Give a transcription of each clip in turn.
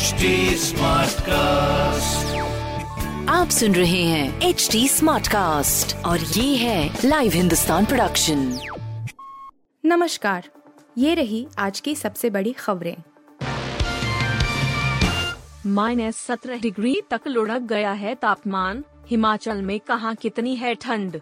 HD Smartcast. आप सुन रहे हैं एच डी स्मार्ट कास्ट और ये है लाइव हिंदुस्तान प्रोडक्शन नमस्कार ये रही आज की सबसे बड़ी खबरें। माइनस सत्रह डिग्री तक लुढ़क गया है तापमान। हिमाचल में कहा कितनी है ठंड?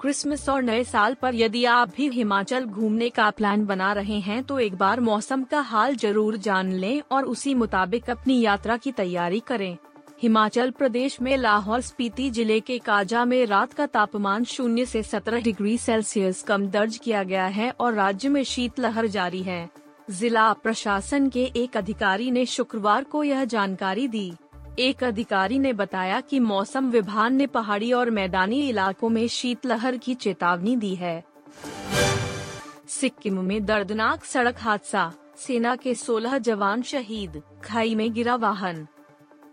क्रिसमस और नए साल पर यदि आप भी हिमाचल घूमने का प्लान बना रहे हैं तो एक बार मौसम का हाल ज़रूर जान लें और उसी मुताबिक अपनी यात्रा की तैयारी करें। हिमाचल प्रदेश में लाहौल स्पीति ज़िले के काजा में रात का तापमान शून्य से 17 डिग्री सेल्सियस कम दर्ज किया गया है और राज्य में शीतलहर जारी है। जिला प्रशासन के एक अधिकारी ने शुक्रवार को यह जानकारी दी। एक अधिकारी ने बताया कि मौसम विभाग ने पहाड़ी और मैदानी इलाकों में शीतलहर की चेतावनी दी है। सिक्किम में दर्दनाक सड़क हादसा। सेना के 16 जवान शहीद, खाई में गिरा वाहन।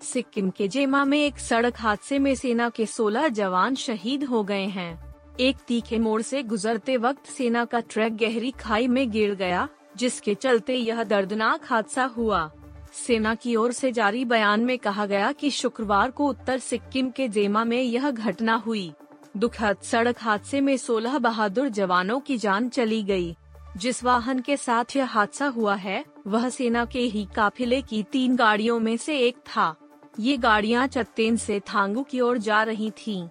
सिक्किम के जेमा में एक सड़क हादसे में सेना के 16 जवान शहीद हो गए हैं। एक तीखे मोड़ से गुजरते वक्त सेना का ट्रक गहरी खाई में गिर गया, जिसके चलते यह दर्दनाक हादसा हुआ। सेना की ओर से जारी बयान में कहा गया कि शुक्रवार को उत्तर सिक्किम के जेमा में यह घटना हुई दुखद सड़क हादसे में 16 बहादुर जवानों की जान चली गई। जिस वाहन के साथ यह हादसा हुआ है, वह सेना के ही काफिले की तीन गाड़ियों में से एक था ये गाड़ियाँ चत्तेन से थांगू की ओर जा रही थीं।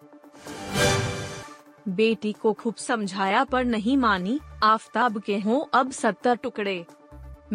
बेटी को खूब समझाया पर नहीं मानी, आफताब के हों अब सत्तर टुकड़े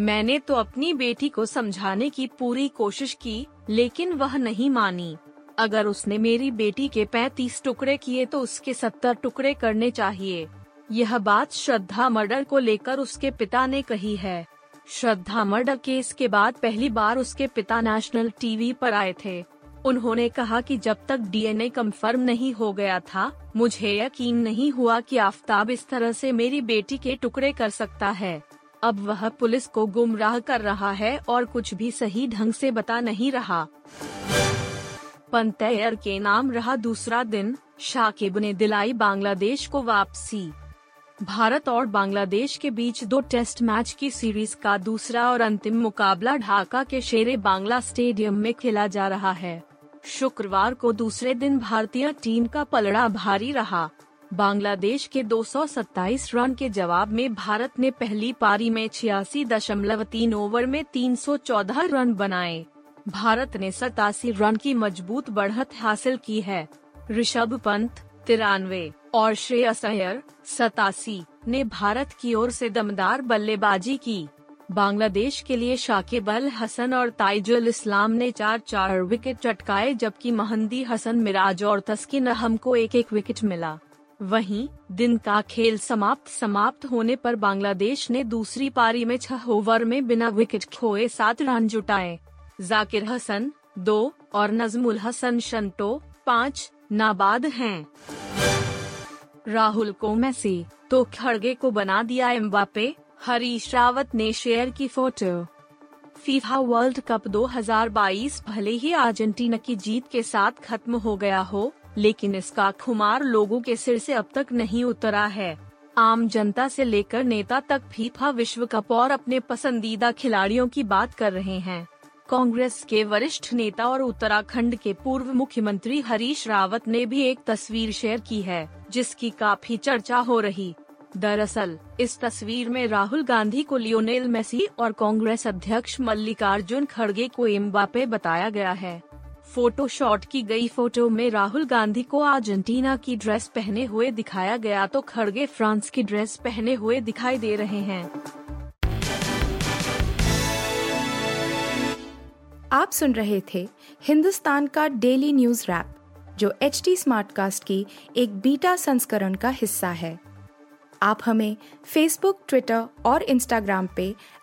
मैंने तो अपनी बेटी को समझाने की पूरी कोशिश की, लेकिन वह नहीं मानी। अगर उसने मेरी बेटी के पैतीस टुकड़े किए तो उसके सत्तर टुकड़े करने चाहिए। यह बात श्रद्धा मर्डर को लेकर उसके पिता ने कही है। श्रद्धा मर्डर केस के बाद पहली बार उसके पिता नेशनल टीवी पर आए थे। उन्होंने कहा कि जब तक डीएनए कंफर्म नहीं हो गया था, मुझे यकीन नहीं हुआ कि आफताब इस तरह से मेरी बेटी के टुकड़े कर सकता है। अब वह पुलिस को गुमराह कर रहा है और कुछ भी सही ढंग से बता नहीं रहा। पंतैर के नाम रहा दूसरा दिन, शाकिब ने दिलाई बांग्लादेश को वापसी। भारत और बांग्लादेश के बीच दो टेस्ट मैच की सीरीज़ का दूसरा और अंतिम मुकाबला ढाका के शेरे बांग्ला स्टेडियम में खेला जा रहा है। शुक्रवार को दूसरे दिन भारतीय टीम का पलड़ा भारी रहा। बांग्लादेश के 227 रन के जवाब में भारत ने पहली पारी में छियासी दशमलव तीन ओवर में 314 रन बनाए। भारत ने सतासी रन की मज़बूत बढ़त हासिल की है। ऋषभ पंत, तिरानवे, और श्रेयस अय्यर, सतासी, ने भारत की ओर से दमदार बल्लेबाजी की। बांग्लादेश के लिए शाकिब अल हसन और ताइजुल इस्लाम ने चार चार विकेट चटकाए, जबकि महंदी हसन मिराज और तस्किन अहम को एक एक विकेट मिला। वहीं, दिन का खेल समाप्त समाप्त होने पर बांग्लादेश ने दूसरी पारी में छह ओवर में बिना विकेट खोए सात रन जुटाए जाकिर हसन, दो, और नजमुल हसन शंटो, पाँच, नाबाद हैं। राहुल को मैसी तो खड़गे को बना दिया एम्बापे, हरीश रावत ने शेयर की फ़ोटो फीफा वर्ल्ड कप 2022 भले ही अर्जेंटीना की जीत के साथ खत्म हो गया हो लेकिन इसका खुमार लोगों के सिर से अब तक नहीं उतरा है। आम जनता से लेकर नेता तक फीफा विश्व कप और अपने पसंदीदा खिलाड़ियों की बात कर रहे हैं। कांग्रेस के वरिष्ठ नेता और उत्तराखंड के पूर्व मुख्यमंत्री हरीश रावत ने भी एक तस्वीर शेयर की है, जिसकी काफ़ी चर्चा हो रही। दरअसल, इस तस्वीर में राहुल गांधी को लियोनेल मेसी और कांग्रेस अध्यक्ष मल्लिकार्जुन खड़गे को एम्बापे बताया गया है। फ़ोटो शॉट की गई फ़ोटो में राहुल गांधी को अर्जेंटीना की ड्रेस पहने हुए दिखाया गया तो खड़गे फ्रांस की ड्रेस पहने हुए दिखाई दे रहे हैं। आप सुन रहे थे हिंदुस्तान का डेली न्यूज़ रैप, जो एच टी स्मार्टकास्ट की एक बीटा संस्करण का हिस्सा है। आप हमें फेसबुक ट्विटर और इंस्टाग्राम पे